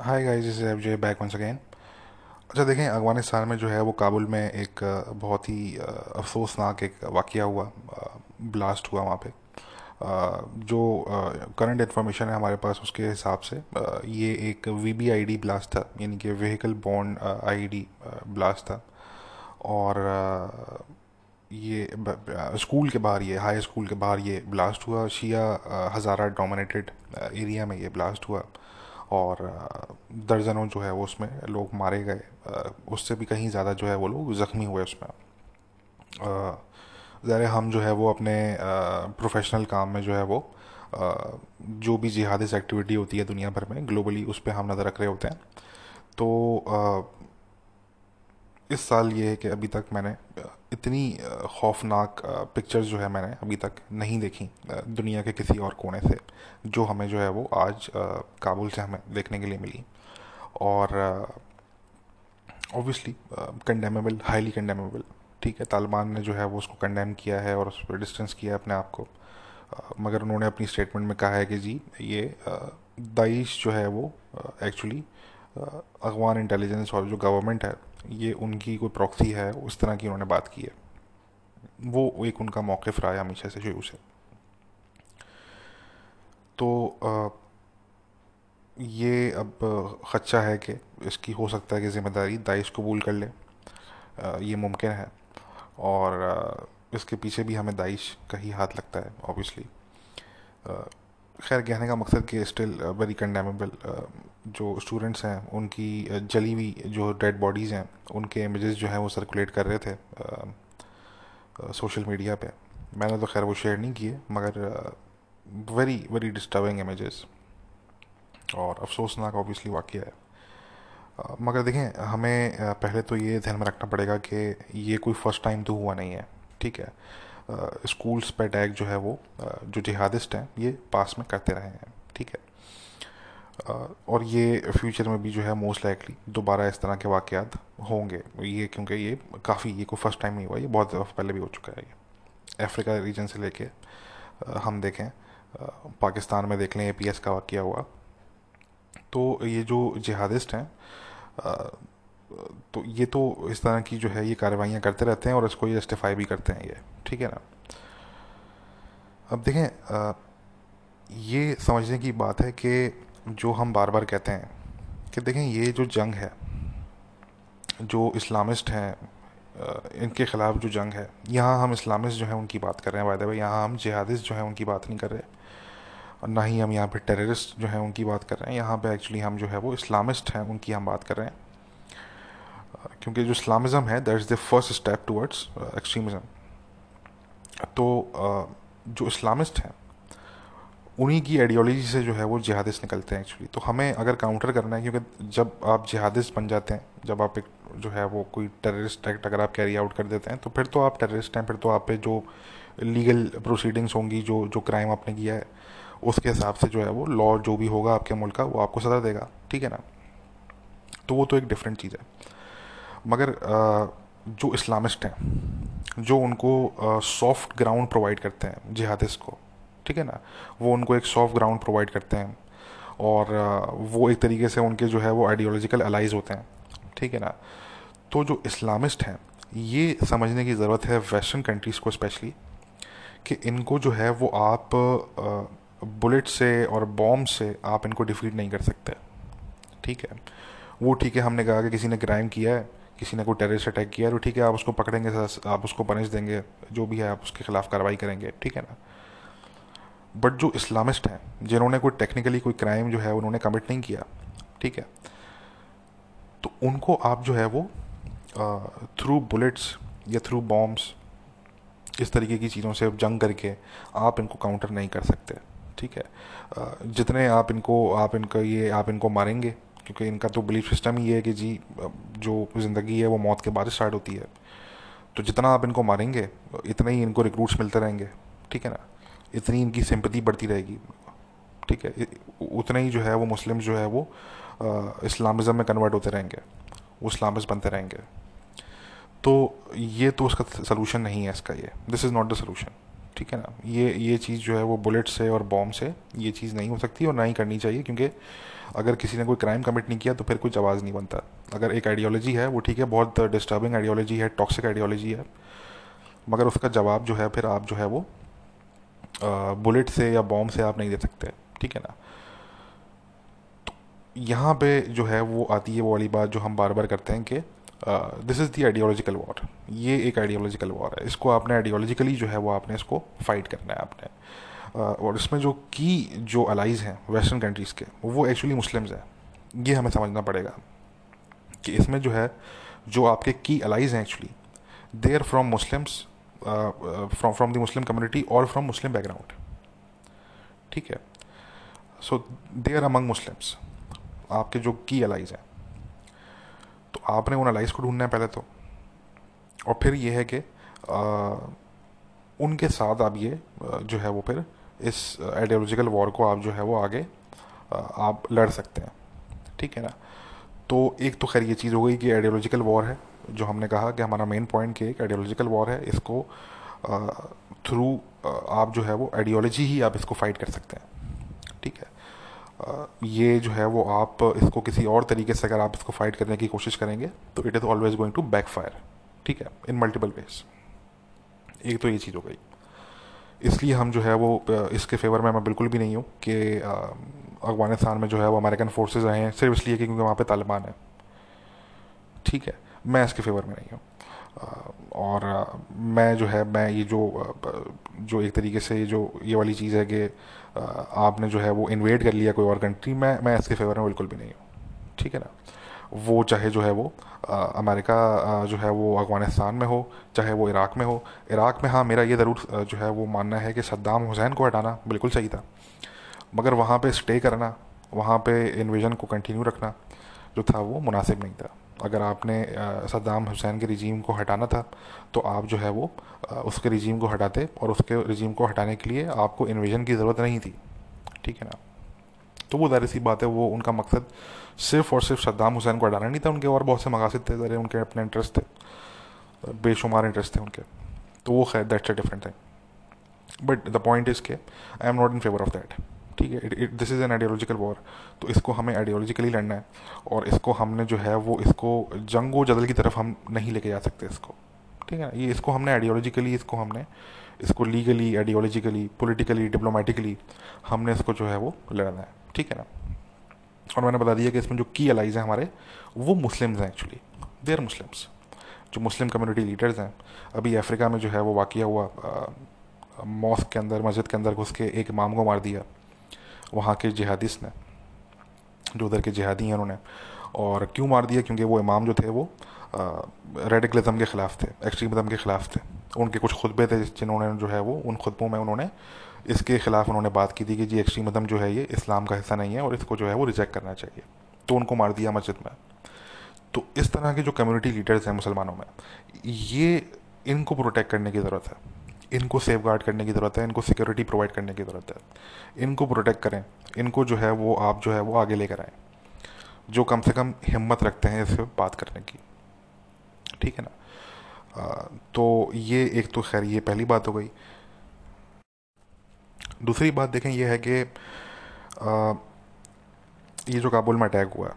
Hi guys is FJ back once again अच्छा देखें, अफ़गानिस्तान में जो है, वो काबुल में एक बहुत ही अफसोसनाक एक वाक़ हुआ ब्लास्ट हुआ वहाँ पे। जो करंट इन्फॉर्मेशन है हमारे पास, उसके हिसाब से ये एक वीबीआईडी ब्लास्ट था, यानी कि व्हीकल बॉन्ड आईडी ब्लास्ट था। और ये स्कूल के बाहर ये हाई स्कूल के बाहर ये ब्लास्ट हुआ शिया हज़ारा डोमिनेटेड एरिया में ये ब्लास्ट हुआ। और दर्जनों जो है वो उसमें लोग मारे गए। उससे भी कहीं ज़्यादा जो है वो लोग ज़ख्मी हुए उसमें। ज़ाहिर हम जो है वो अपने प्रोफेशनल काम में जो है वो जो भी जिहादिस एक्टिविटी होती है दुनिया भर में ग्लोबली उस पर हम नज़र रख रहे होते हैं। तो इस साल ये है कि अभी तक मैंने इतनी खौफनाक पिक्चर्स जो है मैंने अभी तक नहीं देखी दुनिया के किसी और कोने से, जो हमें जो है वो आज काबुल से हमें देखने के लिए मिली। और ऑब्वियसली कंडेमेबल हाईली कंडेमेबल ठीक है, तालिबान ने जो है वो उसको कंडेम किया है और उस पर डिस्टेंस किया है अपने आप को। मगर उन्होंने अपनी स्टेटमेंट में कहा है कि जी, ये दाइश जो है वो एक्चुअली अफगान इंटेलिजेंस और जो गवर्नमेंट है ये उनकी कोई प्रॉक्सी है, उस तरह की उन्होंने बात की है। वो एक उनका मौक़िफ़ रहा है हमेशा से शुरू से। तो ये अब ख़दशा है कि इसकी हो सकता है कि ज़िम्मेदारी दाइश कबूल कर ले। ये मुमकिन है। और इसके पीछे भी हमें दाइश का ही हाथ लगता है ऑब्वियसली खैर, कहने का मकसद कि स्टिल वेरी कंडेमेबल जो स्टूडेंट्स हैं, उनकी जली हुई जो डेड बॉडीज़ हैं, उनके इमेजेस जो हैं वो सर्कुलेट कर रहे थे सोशल मीडिया पे। मैंने तो खैर वो शेयर नहीं किए, मगर वेरी वेरी डिस्टर्बिंग इमेजेस और अफसोसनाक ऑब्वियसली वाक्य है। मगर देखें, हमें पहले तो ये ध्यान में रखना पड़ेगा कि ये कोई फ़र्स्ट टाइम तो हुआ नहीं है, ठीक है? स्कूल्स पे अटैक जो है वो जो जिहादिस्ट हैं, ये पास में करते रहे हैं, ठीक है? और ये फ्यूचर में भी जो है मोस्ट लाइकली दोबारा इस तरह के वाक़यात होंगे। ये क्योंकि ये काफ़ी, ये कोई फ़र्स्ट टाइम नहीं हुआ, ये बहुत पहले भी हो चुका है ये। अफ्रीका रीजन से लेके हम देखें पाकिस्तान में देख लें एपीएस का वाक़या हुआ। तो ये जो जिहादिस्ट हैं तो ये तो इस तरह की जो है ये कार्रवाइयाँ करते रहते हैं और इसको ये जस्टिफाई भी करते हैं ये, ठीक है ना? अब देखें ये समझने की बात है कि जो हम बार बार कहते हैं कि देखें, ये जो जंग है, जो इस्लामिस्ट हैं इनके ख़िलाफ़ जो जंग है, यहाँ हम इस्लामिस्ट जो हैं, उनकी बात कर रहे हैं वायदे भाई यहाँ हम जिहादिस्ट जो है, उनकी बात नहीं कर रहे और ना ही हम यहाँ पे टेररिस्ट जो हैं, उनकी बात कर रहे हैं। यहाँ पे एक्चुअली हम जो है, वो इस्लामिस्ट हैं, उनकी हम बात कर रहे हैं। क्योंकि जो इस्लामिज़म है that is the first step towards extremism तो जो इस्लामिस्ट हैं उन्हीं की आइडियोलॉजी से जो है वो जिहादिस्ट निकलते हैं एक्चुअली तो हमें अगर काउंटर करना है, क्योंकि जब आप जिहादिस्ट बन जाते हैं, जब आप एक जो है वो कोई टेररिस्ट एक्ट अगर आप कैरी आउट कर देते हैं तो फिर तो आप टेररिस्ट हैं, फिर तो आप पे जो लीगल प्रोसीडिंग्स होंगी, जो जो क्राइम आपने किया है, उसके हिसाब से जो है वो लॉ जो भी होगा आपके मुल्क का, वो आपको सज़ा देगा। ठीक है ना? तो वो तो एक डिफरेंट चीज़ है। मगर जो इस्लामिस्ट हैं, जो उनको सॉफ्ट ग्राउंड प्रोवाइड करते हैं जिहादिस्ट को ठीक है ना? वो उनको एक सॉफ्ट ग्राउंड प्रोवाइड करते हैं और वो एक तरीके से उनके जो है वो आइडियोलॉजिकल अलाइज होते हैं, ठीक है ना? तो जो इस्लामिस्ट हैं, ये समझने की ज़रूरत है वेस्टर्न कंट्रीज़ को स्पेशली कि इनको जो है वो आप बुलेट से और बॉम्ब से आप इनको डिफीट नहीं कर सकते, ठीक है? वो ठीक है, हमने कहा कि किसी ने क्राइम किया है, किसी ने कोई टेररिस्ट अटैक किया है तो ठीक है, आप उसको पकड़ेंगे, आप उसको पनिश देंगे, जो भी है आप उसके खिलाफ कार्रवाई करेंगे, ठीक है ना? बट जो इस्लामिस्ट हैं, जिन्होंने कोई टेक्निकली कोई क्राइम जो है, उन्होंने कमिट नहीं किया, ठीक है? तो उनको आप जो है वो थ्रू बुलेट्स या थ्रू बॉम्ब्स इस तरीके की चीज़ों से जंग करके आप इनको काउंटर नहीं कर सकते, ठीक है? जितने आप इनको, आप इनका ये, आप इनको मारेंगे, क्योंकि इनका तो बिलीफ सिस्टम ही है कि जी जो ज़िंदगी है, वो मौत के बाद स्टार्ट होती है। तो जितना आप इनको मारेंगे, इतने ही इनको रिक्रूट्स मिलते रहेंगे, ठीक है ना? इतनी इनकी सिंपति बढ़ती रहेगी। ठीक है? उतना ही जो है वो मुस्लिम जो है वो इस्लामिज़म में कन्वर्ट होते रहेंगे। वो इस्लामिस्ट बनते रहेंगे। तो ये तो उसका सलूशन नहीं है इसका ये। This is not the solution ठीक है ना? ये ये चीज़ जो है वो बुलेट से और बॉम्ब से ये चीज़ नहीं हो सकती और ना ही करनी चाहिए क्योंकि अगर किसी ने कोई क्राइम कमिट नहीं किया तो फिर कुछ आवाज़ नहीं बनता। अगर एक आइडियोलॉजी है, वो ठीक है, बहुत डिस्टर्बिंग आइडियोलॉजी है टॉक्सिक आइडियोलॉजी है, मगर उसका जवाब जो है, फिर आप जो है वो बुलेट से या बॉम्ब से आप नहीं दे सकते ठीक है ना? तो यहाँ पे जो है वो आती है वो वाली बात जो हम बार बार करते हैं कि this is the ideological war ये एक आइडियोलॉजिकल वॉर है। इसको आपने आइडियोलॉजिकली जो है वो आपने इसको फाइट करना है आपने। uh, और इसमें जो की जो अलाइज हैं वेस्टर्न कंट्रीज़ के वो एक्चुअली मुस्लिम्स हैं। ये हमें समझना पड़ेगा कि इसमें जो है जो आपके की अलाइज हैं actually they are from Muslims from from the Muslim community और फ्रॉम मुस्लिम बैकग्राउंड ठीक है? So they are among Muslims आपके जो की अलाइज हैं। तो आपने उन अलाइज को ढूंढना है पहले तो। और फिर ये है कि उनके साथ आप ये जो है वो फिर इस आइडियोलॉजिकल वॉर को आप जो है वो आगे आप लड़ सकते हैं। ठीक है ना? तो एक तो खैर ये चीज़ हो गई कि आइडियोलॉजिकल वॉर है। जो हमने कहा कि हमारा मेन पॉइंट कि एक आइडियोलॉजिकल वॉर है, इसको थ्रू आप जो है वो आइडियोलॉजी ही आप इसको फाइट कर सकते हैं। ठीक है? ये जो है वो आप इसको किसी और तरीके से अगर आप इसको फाइट करने की कोशिश करेंगे तो it is always going to backfire ठीक है? इन मल्टीपल वेज एक तो ये चीज़ हो गई। इसलिए हम जो है वो इसके फेवर में मैं बिल्कुल भी नहीं हूँ कि अफ़गानिस्तान में जो है वो अमेरिकन फोर्सेज आए हैं, सिर्फ़ इसलिए कि क्योंकि वहाँ पे तालिबान है। ठीक है? मैं इसके फेवर में नहीं हूँ। और मैं जो है, मैं ये जो जो एक तरीके से जो ये वाली चीज़ है कि आपने जो है वो इन्वेड कर लिया कोई और कंट्री मैं मैं इसके फेवर में बिल्कुल भी नहीं हूँ। ठीक है ना? वो चाहे जो है वो अमेरिका जो है वो अफ़गानिस्तान में हो, चाहे वो इराक़ में हो, इराक़ में हाँ मेरा ये ज़रूर जो है वो मानना है कि सद्दाम हुसैन को हटाना बिल्कुल सही था। मगर वहाँ पे स्टे करना, वहाँ पे इन्वेजन को कंटिन्यू रखना, जो था वो मुनासिब नहीं था। अगर आपने सद्दाम हुसैन के रिजीम को हटाना था तो आप जो है वो उसके रिजीम को हटाते और उसके रिजीम को हटाने के लिए आपको इन्वेजन की ज़रूरत नहीं थी। ठीक है ना? तो वो ज़ाहिर सी बात है, वो उनका मकसद सिर्फ़ और सिर्फ़ सद्दाम हुसैन को हटाना नहीं था, उनके और बहुत से मकासद थे ज़रिए उनके अपने इंटरेस्ट थे, बेशुमार इंटरेस्ट थे उनके। तो वो खैर that's a different thing but the point is के I am not in favour of that ठीक है this is an ideological war तो इसको हमें आइडियोलॉजिकली लड़ना है और इसको हमने जो है वो इसको जंग व जदल की तरफ़ हम नहीं लेके जा सकते इसको। ठीक है ये इसको हमने आइडियोलॉजिकली इसको हमने, इसको लीगली आइडियोलॉजिकली पॉलिटिकली डिप्लोमेटिकली हमने इसको जो है वो लड़ना है। ठीक है ना? और मैंने बता दिया कि इसमें जो की अलाइज हैं हमारे, वो मुस्लिम्स हैं एक्चुअली दे आर मुस्लिम्स। जो मुस्लिम कम्युनिटी लीडर्स हैं। अभी अफ्रीका में जो है वो वाक़ हुआ मॉस्क के अंदर, मस्जिद के अंदर घुस के एक इमाम को मार दिया। वहाँ के जिहादिस ने, जो उधर के जिहादी हैं उन्होंने, और क्यों मार दिया? क्योंकि वो इमाम जो थे वो रेडिकलिज्म के ख़िलाफ़ थे एक्सट्रीमिज़म के ख़िलाफ़ थे। उनके कुछ खुतबे थे जिन्होंने जो है वो, उन खुतबों में उन्होंने इसके ख़िलाफ़ उन्होंने बात की थी कि जी एक्सट्रीमिज़म जो है ये इस्लाम का हिस्सा नहीं है और इसको जो है वो रिजेक्ट करना चाहिए। तो उनको मार दिया मस्जिद में। तो इस तरह के जो कम्युनिटी लीडर्स हैं मुसलमानों में, ये इनको प्रोटेक्ट करने की ज़रूरत है। इनको सेफ़ गार्ड करने की ज़रूरत है इनको सिक्योरिटी प्रोवाइड करने की ज़रूरत है। इनको प्रोटेक्ट करें इनको जो है वो आप जो है वो आगे लेकर आएँ जो कम से कम हिम्मत रखते हैं इससे बात करने की। ठीक है ना? आ, तो ये एक तो खैर ये पहली बात हो गई। दूसरी बात देखें ये है कि ये जो काबुल में अटैक हुआ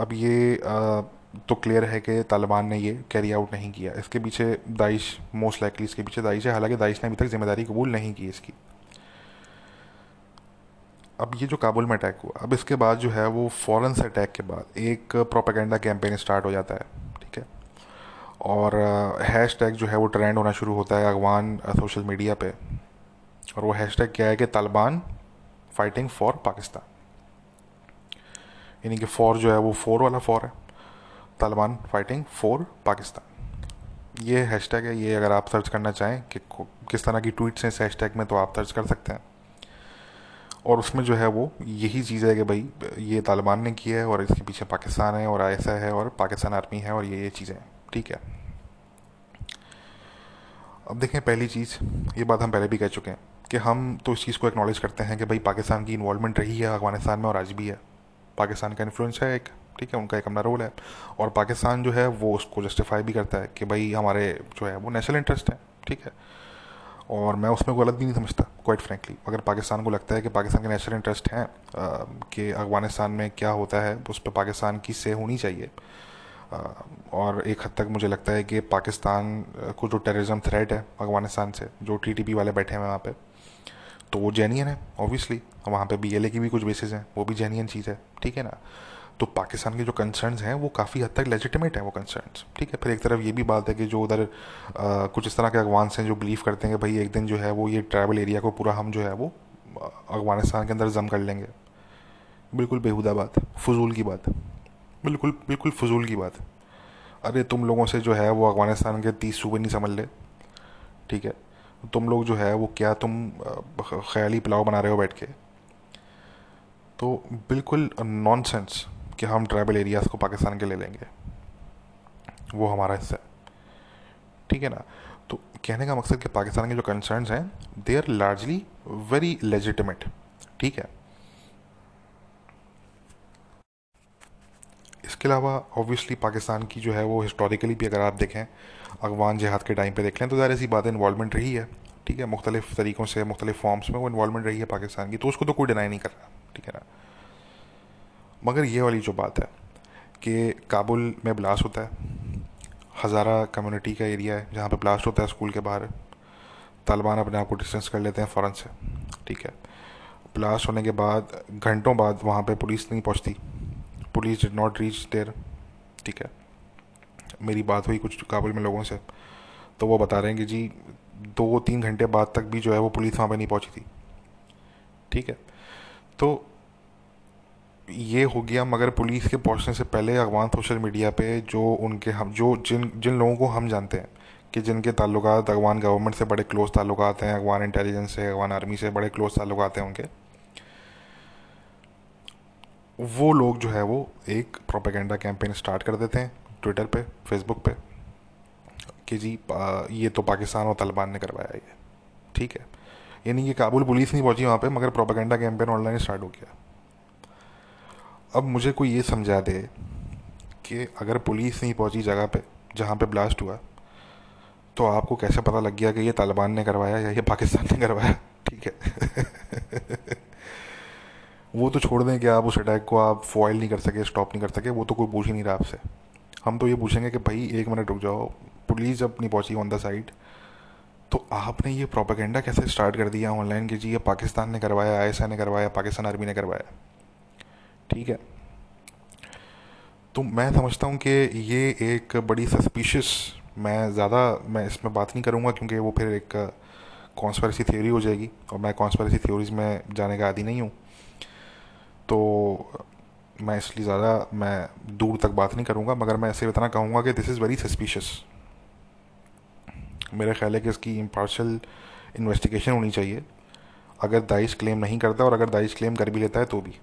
अब ये आ, तो क्लियर है कि तालिबान ने ये कैरी आउट नहीं किया। इसके पीछे दाइश मोस्ट लाइकली इसके पीछे दाइश है। हालाँकि दाइश ने अभी तक ज़िम्मेदारी कबूल नहीं की इसकी। अब ये जो काबुल में अटैक हुआ, अब इसके बाद जो है वो फ़ौरन से अटैक के बाद एक प्रोपागेंडा कैंपेन स्टार्ट हो जाता है, ठीक है? और हैश टैग जो है वो ट्रेंड होना शुरू होता है अगवान सोशल मीडिया पे। और वो हैश टैग क्या है कि तालिबान फाइटिंग फॉर पाकिस्तान। यानी कि फॉर जो है वो फोर वाला फॉर है। Taliban fighting for Pakistan. ये हैशटैग है, ये अगर आप सर्च करना चाहें कि किस तरह की ट्वीट्स हैं इस हैशटैग में तो आप सर्च कर सकते हैं। और उसमें जो है वो यही चीज़ है कि भाई, ये तालिबान ने किया है और इसके पीछे पाकिस्तान है और ऐसा है और पाकिस्तान आर्मी है और ये ये चीज़ें ठीक है? अब देखें पहली चीज़, ये बात हम पहले भी कह चुके हैं कि हम तो इस चीज़ को एक्नॉलेज करते हैं कि भाई पाकिस्तान की इन्वॉलमेंट रही है अफ़गानिस्तान में और आज भी है। पाकिस्तान का इन्फ्लुएंस है एक। ठीक है, उनका एक अपना रोल है। और पाकिस्तान जो है, वो उसको जस्टिफाई भी करता है कि भाई हमारे जो है, वो नेशनल इंटरेस्ट है, ठीक है। और मैं उसमें गलत भी नहीं समझता क्वाइट फ्रेंकली अगर पाकिस्तान को लगता है कि पाकिस्तान के नेशनल इंटरेस्ट हैं कि अफ़गानिस्तान में क्या होता है, उस पर पाकिस्तान की से होनी चाहिए। और एक हद तक मुझे लगता है कि पाकिस्तान को जो टेररिज्म थ्रेट है अफ़गानिस्तान से, जो टीटीपी वाले बैठे हैं वहाँ पर तो वो जेनियन है ऑब्वियसली वहाँ पे बी की भी कुछ बेसिस हैं, वो भी जेनियन चीज़ है, ठीक है ना? तो पाकिस्तान के जो कंसर्न्स हैं, वो काफ़ी हद तक लेजिटिमेट हैं वो कंसर्न्स ठीक है, फिर एक तरफ़ ये भी बात है कि जो उधर कुछ इस तरह के अफगान्स हैं जो बिलीव करते हैं कि भाई एक दिन जो है वो ये ट्राइबल एरिया को पूरा हम जो है वो अफ़गानिस्तान के अंदर जम कर लेंगे। बिल्कुल बेहुदा बात, फजूल की बात। बिल्कुल बिल्कुल फजूल की बात। अरे तुम लोगों से जो है वो अफ़गानिस्तान के तीस सूबे नहीं समझ ले। ठीक है, तुम लोग जो है वो क्या तुम ख्याली पुलाव बना रहे हो बैठ के? तो बिल्कुल नॉनसेंस कि हम ट्राइबल एरियाज़ को पाकिस्तान के ले लेंगे। वो हमारा हिस्सा है। ठीक है ना? तो कहने का मकसद कि पाकिस्तान के जो कंसर्नस हैं they are largely very legitimate ठीक है? इसके अलावा ऑब्वियसली पाकिस्तान की जो है, वो हिस्टोरिकली भी अगर आप देखें अफगान जहाद के टाइम पे देख लें तो ज़ाहिर सी बात इन्वॉलमेंट रही है। ठीक है? मुख्तलिफ़ तरीक़ों से, मुख्तलिफ़ फॉर्म्स में वो इन्वॉलमेंट रही है पाकिस्तान की तो उसको तो कोई डिनाई नहीं कर रहा। ठीक है ना? मगर ये वाली जो बात है कि काबुल में ब्लास्ट होता है, हज़ारा कम्युनिटी का एरिया है जहाँ पे ब्लास्ट होता है स्कूल के बाहर, तालिबान अपने आप को डिस्टेंस कर लेते हैं फ़ौरन से, ठीक है? ब्लास्ट होने के बाद, घंटों बाद वहाँ पे पुलिस नहीं पहुँचती police did not reach there ठीक है? मेरी बात हुई कुछ काबुल में लोगों से तो वो बता रहे हैं कि जी दो तीन घंटे बाद तक भी जो है वो पुलिस वहाँ पर नहीं पहुँची थी, ठीक है? तो ये हो गया मगर पुलिस के पहुँचने से पहले अफगान सोशल मीडिया पे जो उनके हम, जो जिन जिन लोगों को हम जानते हैं, कि जिनके ताल्लुक अफगान गवर्नमेंट से बड़े क्लोज ताल्लुक हैं अफगान इंटेलिजेंस से अफगान आर्मी से बड़े क्लोज ताल्लुक हैं उनके, वो लोग जो है वो एक प्रोपेगेंडा कैंपेन स्टार्ट कर देते हैं ट्विटर पे फेसबुक पे, कि जी ये तो पाकिस्तान और तालिबान ने करवाया ये, ठीक है? यानी कि काबुल पुलिस नहीं पहुँची वहाँ पे, मगर प्रोपेगेंडा कैंपेन ऑनलाइन स्टार्ट हो गया। अब मुझे कोई ये समझा दे कि अगर पुलिस नहीं पहुँची जगह पे, जहाँ पे ब्लास्ट हुआ तो आपको कैसे पता लग गया कि ये तालिबान ने करवाया या ये पाकिस्तान ने करवाया? ठीक है। वो तो छोड़ दें कि आप उस अटैक को आप फॉइल नहीं कर सके स्टॉप नहीं कर सके, वो तो कोई पूछ ही नहीं रहा आपसे। हम तो ये पूछेंगे कि भाई, एक मिनट रुक जाओ, पुलिस जब नहीं पहुँची ऑन द साइड तो आपने ये प्रोपेगेंडा कैसे स्टार्ट कर दिया? ऑनलाइन कि जी ये पाकिस्तान ने करवाया आई ने करवाया, पाकिस्तान आर्मी ने करवाया। ठीक है। तो मैं समझता हूँ कि ये एक बड़ी सस्पिशियस मैं ज़्यादा मैं इसमें बात नहीं करूँगा क्योंकि वो फिर एक कॉन्स्परेसी थ्योरी हो जाएगी और मैं कॉन्स्परेसी थ्योरीज में जाने का आदि नहीं हूँ। तो मैं इसलिए ज़्यादा मैं दूर तक बात नहीं करूँगा, मगर मैं ऐसे इतना कहूँगा कि दिस इज़ वेरी सस्पिशियस मेरा ख्याल है कि इसकी इम्पार्शल इन्वेस्टिगेशन होनी चाहिए। अगर दाइश क्लेम नहीं करता और अगर दाइश क्लेम कर भी लेता है तो भी।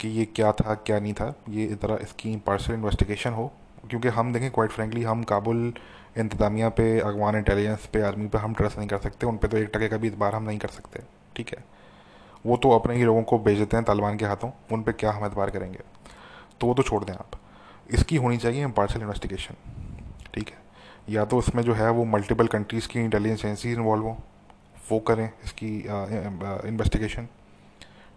कि ये क्या था, क्या नहीं था, ये तरह इसकी पार्सल इन्वेस्टिगेशन हो। क्योंकि हम देखें क्वाइट फ्रेंकली हम काबुल इंतज़ामिया पे, अगवान इंटेलिजेंस पे आर्मी पे हम ट्रस्ट नहीं कर सकते, उन पर तो एक टके का भी इतबार हम नहीं कर सकते, ठीक है? वो तो अपने ही लोगों को भेज देते हैं तालिबान के हाथों, उन पर क्या हम एतबार करेंगे? तो वो तो छोड़ दें आप। इसकी होनी चाहिए पार्सल इन्वेस्टिगेशन ठीक है? या तो उसमें जो है वो मल्टीपल कंट्रीज़ की इंटेलिजेंस एजेंसीज इन्वॉल्व हों, वो करें इसकी इन्वेस्टिगेशन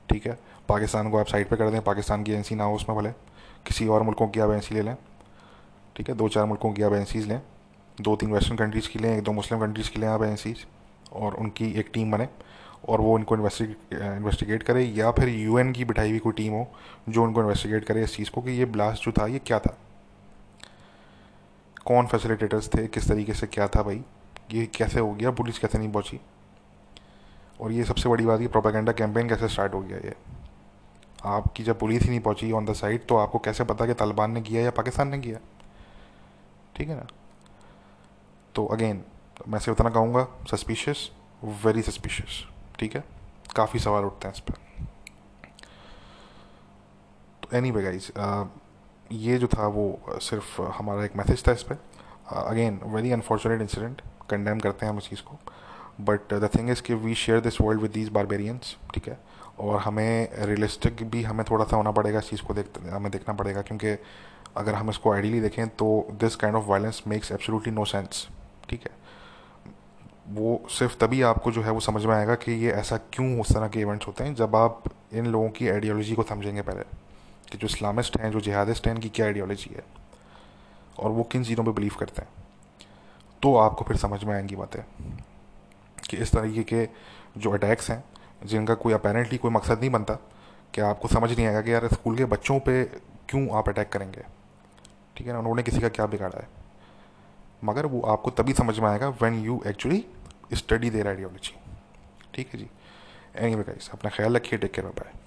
ठीक है? पाकिस्तान को आप साइड पे कर दें, पाकिस्तान की एजेंसी ना हो उसमें भले। किसी और मुल्कों की आप एजेंसी ले लें, ठीक है? दो चार मुल्कों की आप एजेंसीज लें। दो तीन वेस्टर्न कंट्रीज़ की लें, एक दो मुस्लिम कंट्रीज़ की लें आप एजेंसीज और उनकी एक टीम बने, और वो इनको इन्वेस्टिगेट करे, या फिर यूएन की बिठाई हुई कोई टीम हो, जो उनको इन्वेस्टिगेट करे इस चीज़ को कि ये ब्लास्ट जो था, ये क्या था? कौन फैसिलिटेटर्स थे? किस तरीके से क्या था भाई? ये कैसे हो गया? पुलिस कैसे नहीं पहुँची? और ये सबसे बड़ी बात ये प्रोपागेंडा कैंपेन कैसे स्टार्ट हो गया ये? आपकी जब पुलिस ही नहीं पहुँची ऑन द साइड तो आपको कैसे पता कि तालिबान ने किया या पाकिस्तान ने किया? ठीक है ना? तो अगेन मैं सिर्फ़ इतना कहूँगा सस्पिशियस वेरी सस्पिशियस ठीक है? काफ़ी सवाल उठते हैं इस पर। तो एनी वे गाइज़ ये जो था वो सिर्फ़ हमारा एक मैसेज था इस पर again very unfortunate incident condemn करते हैं हम इस चीज़ को। बट द थिंग इज़ कि we share this world with these barbarians ठीक है? और हमें रियलिस्टिक भी हमें थोड़ा सा होना पड़ेगा इस चीज़ को देख हमें देखना पड़ेगा क्योंकि अगर हम इसको आइडियली देखें तो this kind of violence makes absolutely no sense ठीक है? वो सिर्फ़ तभी आपको जो है वो समझ में आएगा कि ये ऐसा क्यों उस तरह के इवेंट्स होते हैं जब आप इन लोगों की आइडियोलॉजी को समझेंगे पहले कि जो इस्लामिस्ट हैं, जो जिहादिस्ट हैं, इनकी क्या आइडियोलॉजी है? और वो किन चीज़ों पे बिलीव करते हैं? तो आपको फिर समझ में आएँगी बातें। कि इस तरीके के जो अटैक्स हैं, जिनका कोई अपेरेंटली कोई मकसद नहीं बनता कि आपको समझ नहीं आएगा कि यार स्कूल के बच्चों पे क्यों आप अटैक करेंगे? ठीक है ना? उन्होंने किसी का क्या बिगाड़ा है? मगर वो आपको तभी समझ में आएगा when you actually study their ideology ठीक है जी? एनी वे गाइस अपना ख्याल रखिए टेक केयर बाय